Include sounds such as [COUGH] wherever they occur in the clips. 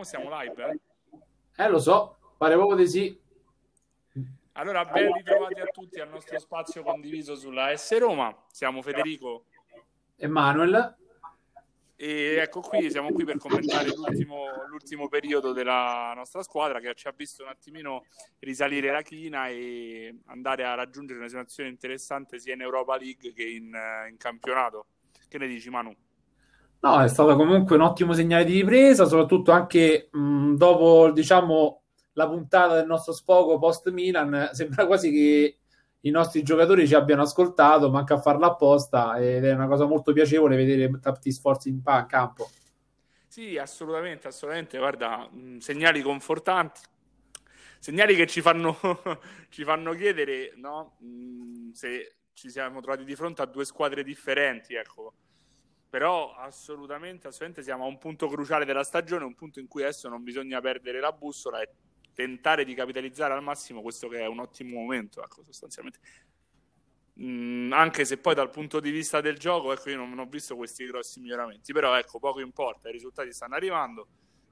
mo siamo live, eh? Eh, lo so, pare proprio di sì. Allora, ben ritrovati a tutti al nostro spazio condiviso sulla S Roma. Siamo Federico e Manuel. E ecco qui, siamo qui per commentare l'ultimo, l'ultimo, periodo della nostra squadra che ci ha visto un attimino risalire la china e andare a raggiungere una situazione interessante sia in Europa League che in, in campionato. Che ne dici Manu? No, è stato comunque un ottimo segnale di ripresa, soprattutto anche mh, dopo, diciamo, la puntata del nostro sfogo post Milan. [LAUGHS] Sembra quasi che i nostri giocatori ci abbiano ascoltato, manca a farla apposta ed è una cosa molto piacevole vedere tanti sforzi in, pa- campo. Sì, assolutamente, assolutamente. Guarda, mh, segnali confortanti, segnali che ci fanno, [LAUGHS] ci fanno chiedere no? mh, se ci siamo trovati di fronte a due squadre differenti, ecco però assolutamente, assolutamente siamo a un punto cruciale della stagione, un punto in cui adesso non bisogna perdere la bussola e tentare di capitalizzare al massimo questo che è un ottimo momento, ecco, sostanzialmente. Mm, anche se poi dal punto di vista del gioco, ecco, io non, non ho visto questi grossi miglioramenti, però ecco, poco importa, i risultati stanno arrivando.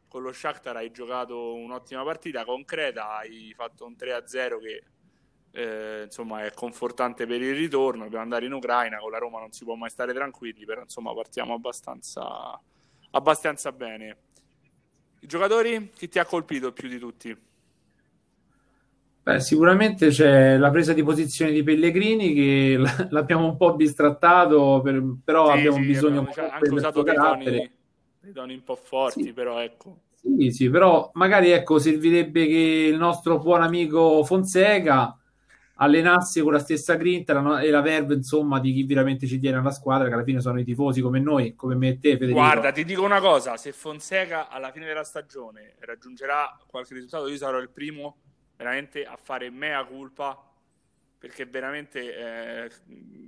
Con lo Shakhtar hai giocato un'ottima partita concreta, hai fatto un 3-0 che eh, insomma è confortante per il ritorno, dobbiamo andare in Ucraina, con la Roma non si può mai stare tranquilli, però insomma partiamo abbastanza, abbastanza bene. I giocatori, chi ti ha colpito più di tutti? Beh, sicuramente c'è la presa di posizione di Pellegrini che [LAUGHS] l'abbiamo un po' bistrattato, per, però sì, abbiamo sì, bisogno abbiamo, cioè, anche usato dei toni, dei toni, un po' forti, sì. però ecco. Sì, sì, però magari ecco, servirebbe che il nostro buon amico Fonseca allenarsi con la stessa grinta la, e la verve insomma di chi veramente ci tiene alla squadra che alla fine sono i tifosi come noi come me e te Federico. guarda ti dico una cosa se Fonseca alla fine della stagione raggiungerà qualche risultato io sarò il primo veramente a fare mea culpa perché veramente eh,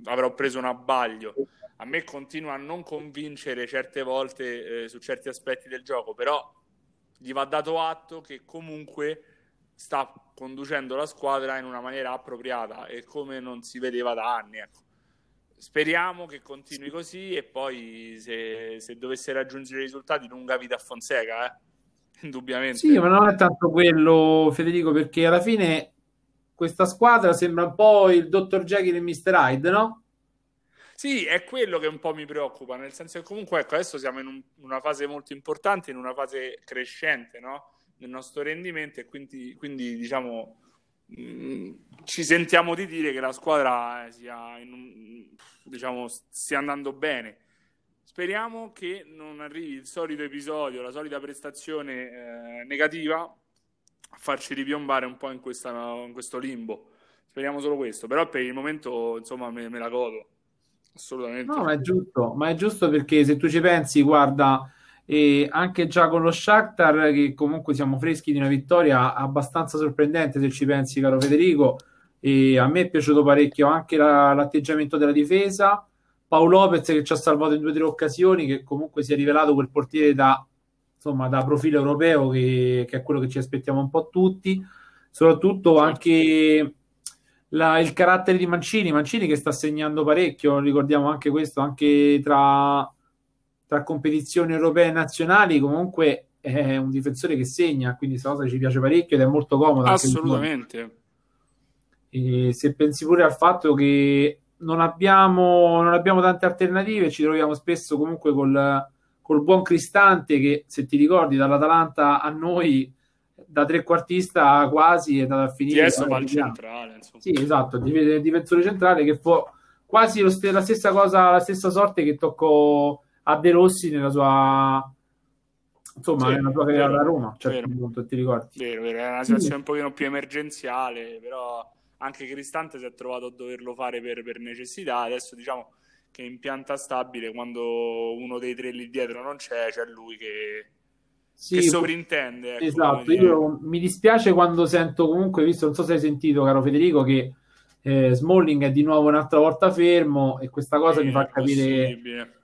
avrò preso un abbaglio a me continua a non convincere certe volte eh, su certi aspetti del gioco però gli va dato atto che comunque sta conducendo la squadra in una maniera appropriata e come non si vedeva da anni. Ecco. Speriamo che continui così e poi se, se dovesse raggiungere i risultati lunga vita a Fonseca, eh? [LAUGHS] indubbiamente. Sì, ma non è tanto quello, Federico, perché alla fine questa squadra sembra un po' il Dr. Jekyll e Mr. Hyde, no? Sì, è quello che un po' mi preoccupa, nel senso che comunque ecco, adesso siamo in un, una fase molto importante, in una fase crescente, no? Nel nostro rendimento e quindi, quindi diciamo mm, ci sentiamo di dire che la squadra eh, sia un, diciamo, stia andando bene. Speriamo che non arrivi il solito episodio, la solita prestazione eh, negativa a farci ripiombare un po' in, questa, in, questo limbo. Speriamo solo questo, però per il momento insomma me, me la godo. Assolutamente. No, ma è giusto, ma è giusto perché se tu ci pensi, guarda, e anche già con lo Shakhtar che comunque siamo freschi di una vittoria abbastanza sorprendente se ci pensi caro Federico. E a me è piaciuto parecchio anche la, l'atteggiamento della difesa. Paolo Lopez che ci ha salvato in due o tre occasioni che comunque si è rivelato quel portiere da, insomma, da profilo europeo che, che, è quello che ci aspettiamo un po' tutti. Soprattutto anche la, il carattere di Mancini. Mancini che sta segnando parecchio ricordiamo anche questo anche tra tra competizioni europee e nazionali comunque è un difensore che segna, quindi questa cosa ci piace parecchio ed è molto comoda. Assolutamente. E se pensi pure al fatto che non abbiamo, non abbiamo tante alternative, ci troviamo spesso comunque col, col buon Cristante che se ti ricordi dall'Atalanta a noi da trequartista quasi è andato a finire. Adesso va al centrale. Insomma. Sì, esatto, il difensore centrale che fu quasi lo, la stessa cosa, la stessa sorte che toccò a De Rossi nella sua insomma sì, nella sua carriera da Roma certo punto, ti ricordi? Vero, vero, è una situazione sì. un pochino più emergenziale però anche Cristante si è trovato a doverlo fare per, per necessità. Adesso diciamo che in pianta stabile quando uno dei tre lì dietro non c'è c'è lui che, sì, che sovrintende ecco, esatto. io mi dispiace quando sento comunque visto non so se hai sentito caro Federico che eh, Smalling è di nuovo un'altra volta fermo e questa cosa mi fa capire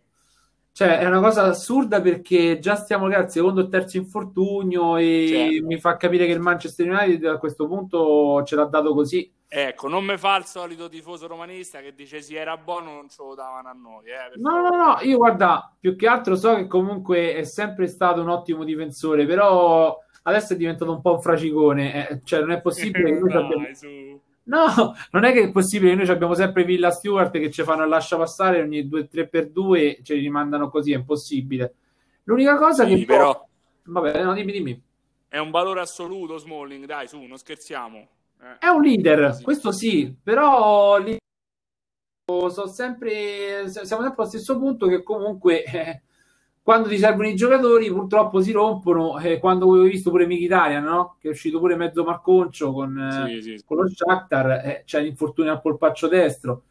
cioè, è una cosa assurda perché già stiamo al secondo o terzo infortunio e certo. mi fa capire che il Manchester United a questo punto ce l'ha dato così Ecco, non mi fa il solito tifoso romanista che dice si era buono, non ce lo davano a noi. Eh, no, no, no, io guarda, più che altro so che comunque è sempre stato un ottimo difensore, però adesso è diventato un po' un fracicone, eh, cioè non è possibile [LAUGHS] che noi abbiamo... No, non è che è possibile noi abbiamo sempre Villa Stewart che ci fanno lascia passare ogni 2-3x2, ce li rimandano così, è impossibile. L'unica cosa sì, che però... Può... Vabbè, no, dimmi, dimmi. È un valore assoluto Smalling, dai, su, non scherziamo. Eh. È un leader, sì. questo sì, però so sempre, siamo sempre allo stesso punto che comunque eh, quando ti servono i giocatori purtroppo si rompono. Eh, quando avevo visto pure Mkhitaryan, no? che è uscito pure mezzo Marconcio con, sì, sì, con lo Shakhtar, eh, c'è l'infortunio al polpaccio destro.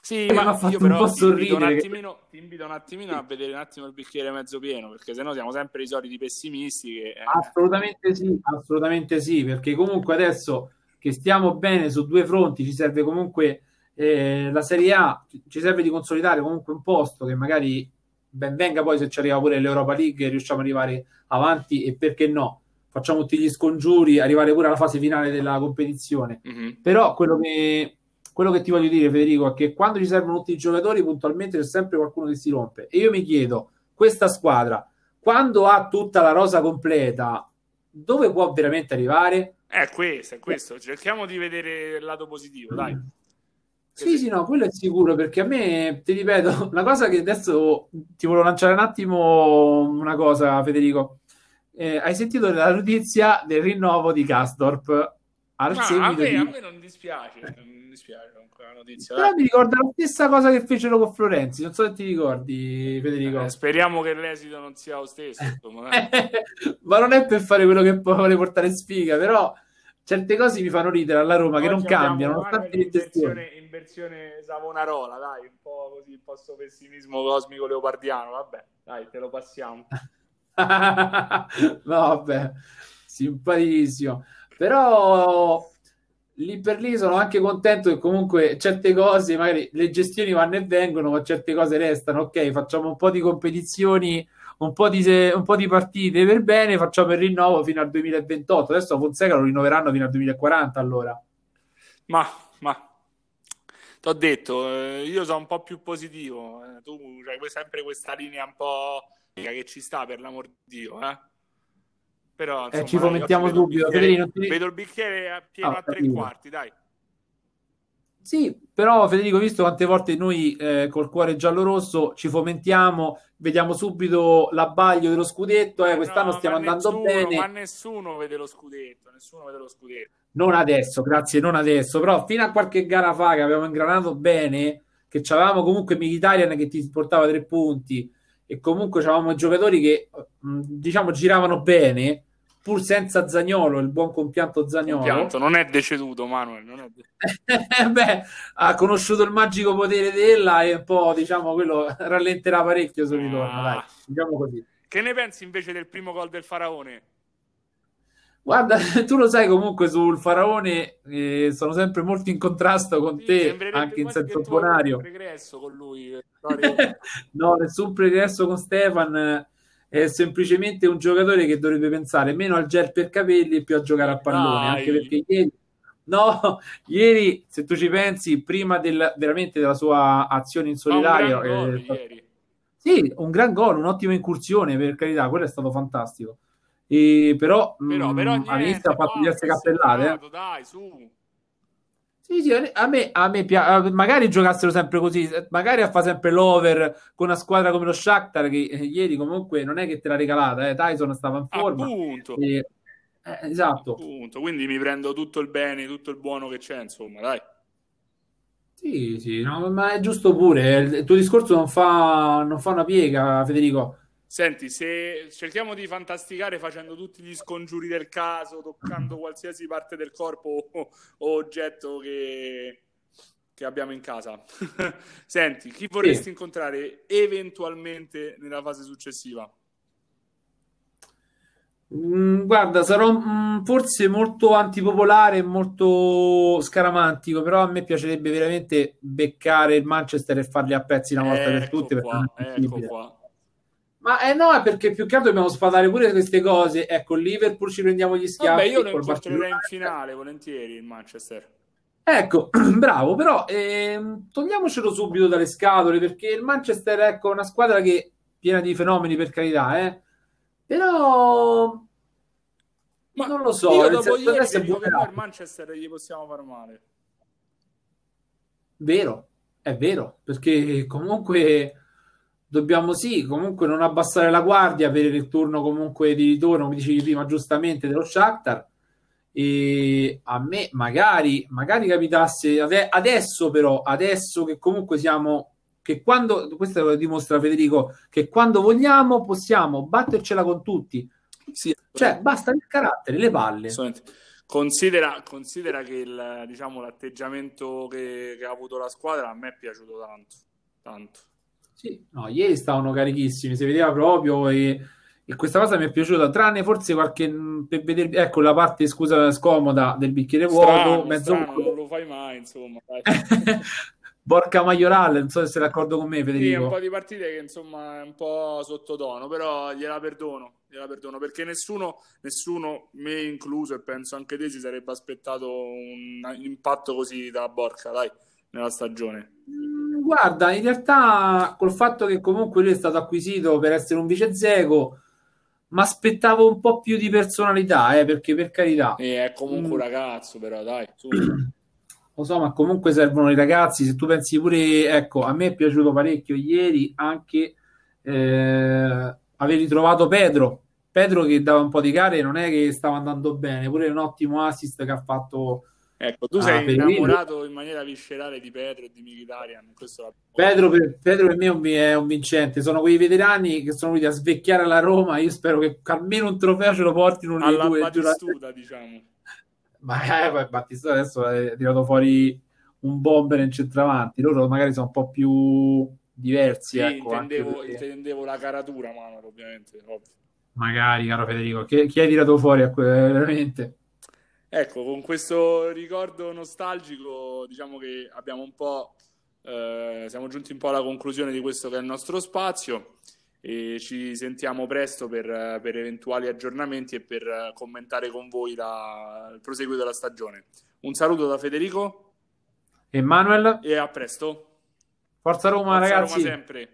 Sì, ma ha fatto un po' sorridere. Ti invito, un ti invito un attimino a vedere un attimo il bicchiere mezzo pieno, perché sennò siamo sempre i soliti pessimisti. Che, eh. Assolutamente sì, assolutamente sì, perché comunque adesso che stiamo bene su due fronti, ci serve comunque eh, la Serie A, ci serve di consolidare comunque un posto che magari ben venga poi se ci arriva pure l'Europa League e riusciamo ad arrivare avanti e perché no, facciamo tutti gli scongiuri, arrivare pure alla fase finale della competizione. Mm-hmm. Però quello che quello che ti voglio dire, Federico, è che quando ci servono tutti i giocatori, puntualmente c'è sempre qualcuno che si rompe. E io mi chiedo, questa squadra, quando ha tutta la rosa completa, dove può veramente arrivare? È questo, è questo. Cerchiamo di vedere il lato positivo, dai. Sì, sì, no, quello è sicuro, perché a me, ti ripeto, [LAUGHS] la cosa che adesso ti volevo lanciare un attimo una cosa, Federico. Eh, hai sentito la notizia del rinnovo di Castorp al seguito a me, di... a me non dispiace dispiace comunque la notizia. Però mi ricorda la stessa cosa che fecero con Florenzi, non so se ti ricordi Federico. Eh, speriamo che l'esito non sia lo stesso. [LAUGHS] [LAUGHS] Ma non è per fare quello che può portare sfiga, però certe cose mi fanno ridere alla Roma Oggi che non cambiano. Nonostante in, versione, Savonarola, dai, un po' così, un po' questo pessimismo cosmico leopardiano, vabbè, dai, te lo passiamo. [LAUGHS] no, vabbè, simpaticissimo. Però lì per lì sono anche contento che comunque certe cose, magari le gestioni vanno e vengono, ma certe cose restano. Ok, facciamo un po' di competizioni, un po' di, un po di partite per bene, facciamo il rinnovo fino al 2028. Adesso Fonseca lo rinnoveranno fino al 2040 allora. Ma, ma ti ho detto, eh, io sono un po' più positivo. Eh, tu hai sempre questa linea un po' che ci sta per l'amor di Dio, eh? Però, insomma, eh, ci fomentiamo subito. Ti... Vedo il bicchiere pieno ah, a tre quarti, dai. Sì, però Federico, visto quante volte noi eh, col cuore giallo-rosso ci fomentiamo, vediamo subito l'abbaglio dello scudetto, eh, quest'anno no, stiamo andando nessuno, bene. Ma nessuno vede lo scudetto, nessuno vede lo scudetto. Non adesso, grazie, non adesso, però fino a qualche gara fa che avevamo ingranato bene, che avevamo comunque Militarian che ti portava tre punti e comunque avevamo giocatori che diciamo giravano bene, pur senza Zagnolo, il buon compianto Zagnolo. Compianto, non è deceduto Manuel, non è de- [LAUGHS] Beh, ha conosciuto il magico potere della e un po', diciamo, quello rallenterà parecchio sul ritorno, ah. diciamo così. Che ne pensi invece del primo gol del Faraone? Guarda, [LAUGHS] tu lo sai comunque sul Faraone eh, sono sempre molto in contrasto con sì, te, anche in senso bonario. pregresso con lui. Eh, [LAUGHS] no, nessun pregresso con Stefan è semplicemente un giocatore che dovrebbe pensare meno al gel per capelli e più a giocare a pallone, Dai. anche perché ieri No, [LAUGHS] ieri se tu ci pensi, prima del, veramente della sua azione in solitario, un eh, sì, un gran gol, un'ottima incursione, per carità, quello è stato fantastico. E però, però, mh, però mm, all'inizio ha fatto diverse cappellate. Eh. Dai, su. Sì, sì, a me, a me piace, magari giocassero sempre così, magari a fa sempre l'over con una squadra come lo Shakhtar che eh, ieri comunque non è che te l'ha regalata, eh. Tyson stava in forma. Appunto. E, eh, esatto. Appunto, quindi mi prendo tutto il bene, tutto il buono che c'è, insomma, dai. Sì, sì, no, ma è giusto pure, il tuo discorso non fa, non fa una piega, Federico. Senti, se cerchiamo di fantasticare facendo tutti gli scongiuri del caso, toccando qualsiasi parte del corpo o, o oggetto che, che, abbiamo in casa. [LAUGHS] Senti, chi vorresti sì. incontrare eventualmente nella fase successiva? Mm, guarda, sarò mm, forse molto antipopolare e molto scaramantico, però a me piacerebbe veramente beccare il Manchester e farli a pezzi una volta ecco per tutte. Qua, ecco qua. Ma eh no, è perché più che altro dobbiamo sfatare pure queste cose. Ecco, Liverpool ci prendiamo gli schiaffi. Vabbè, io lo incontrerei in finale, volentieri, il Manchester. Ecco, [CLEARS THROAT] bravo, però ehm, togliamocelo subito dalle scatole perché il Manchester ecco, è una squadra che piena di fenomeni per carità, eh? però Ma non lo so, io dopo ieri adesso dico che noi vulnerabile. Manchester gli possiamo far male. Vero, è vero, perché comunque dobbiamo sì, comunque non abbassare la guardia per il turno comunque di ritorno, come dicevi prima giustamente, dello Shakhtar. E a me magari, magari capitasse ade- adesso però, adesso che comunque siamo, che quando, questo lo dimostra Federico, che quando vogliamo possiamo battercela con tutti. Sì, Cioè, basta il carattere, le palle. Considera, considera che il, diciamo, l'atteggiamento che, che ha avuto la squadra a me è piaciuto tanto, tanto. Sì, no, ieri stavano carichissimi, si vedeva proprio e, e questa cosa mi è piaciuta, tranne forse qualche per vedere, ecco la parte scusa scomoda del bicchiere vuoto, Strano, mezzo strano, vuoto. non lo fai mai, insomma. [LAUGHS] Borca Majoral, non so se sei d'accordo con me, Sì, è un Federico. po' di partite che insomma è un po' sottotono, però gliela perdono, gliela perdono perché nessuno, nessuno, me incluso e penso anche te, si sarebbe aspettato un impatto così da Borca, dai, nella stagione. Mm, Guarda, in realtà col fatto che comunque lui è stato acquisito per essere un vice Zego, mi aspettavo un po' più di personalità, eh, perché per carità. E è comunque un Mm. ragazzo, però dai, su. Lo so, ma comunque servono i ragazzi. Se tu pensi pure, ecco, a me è piaciuto parecchio ieri anche eh, aver ritrovato Pedro. Pedro che dava un po' di gare, non è che stava andando bene, pure un ottimo assist che ha fatto Ecco, tu a sei innamorato in maniera viscerale di Pedro e di Mkhitaryan. Pedro per, Pedro per me è un, è un vincente. Sono quei veterani che sono venuti a svecchiare la Roma. Io spero che almeno un trofeo ce lo portino uno alla due giurati. Batistuta, diciamo. Ma eh, poi Battista adesso ha tirato fuori un bomber in centravanti. Loro magari sono un po' più diversi. Sì, ecco, intendevo, intendevo la caratura, Manuel, ovviamente, ovvio. Magari, caro Federico, che- chi hai tirato fuori a que- veramente? Ecco, con questo ricordo nostalgico, diciamo che abbiamo un po', eh, siamo giunti un po' alla conclusione di questo che è il nostro spazio e ci sentiamo presto per, per eventuali aggiornamenti e per commentare con voi la- il proseguo della stagione. Un saluto da Federico Emanuel, e a presto. Forza Roma, Forza Roma ragazzi. sempre.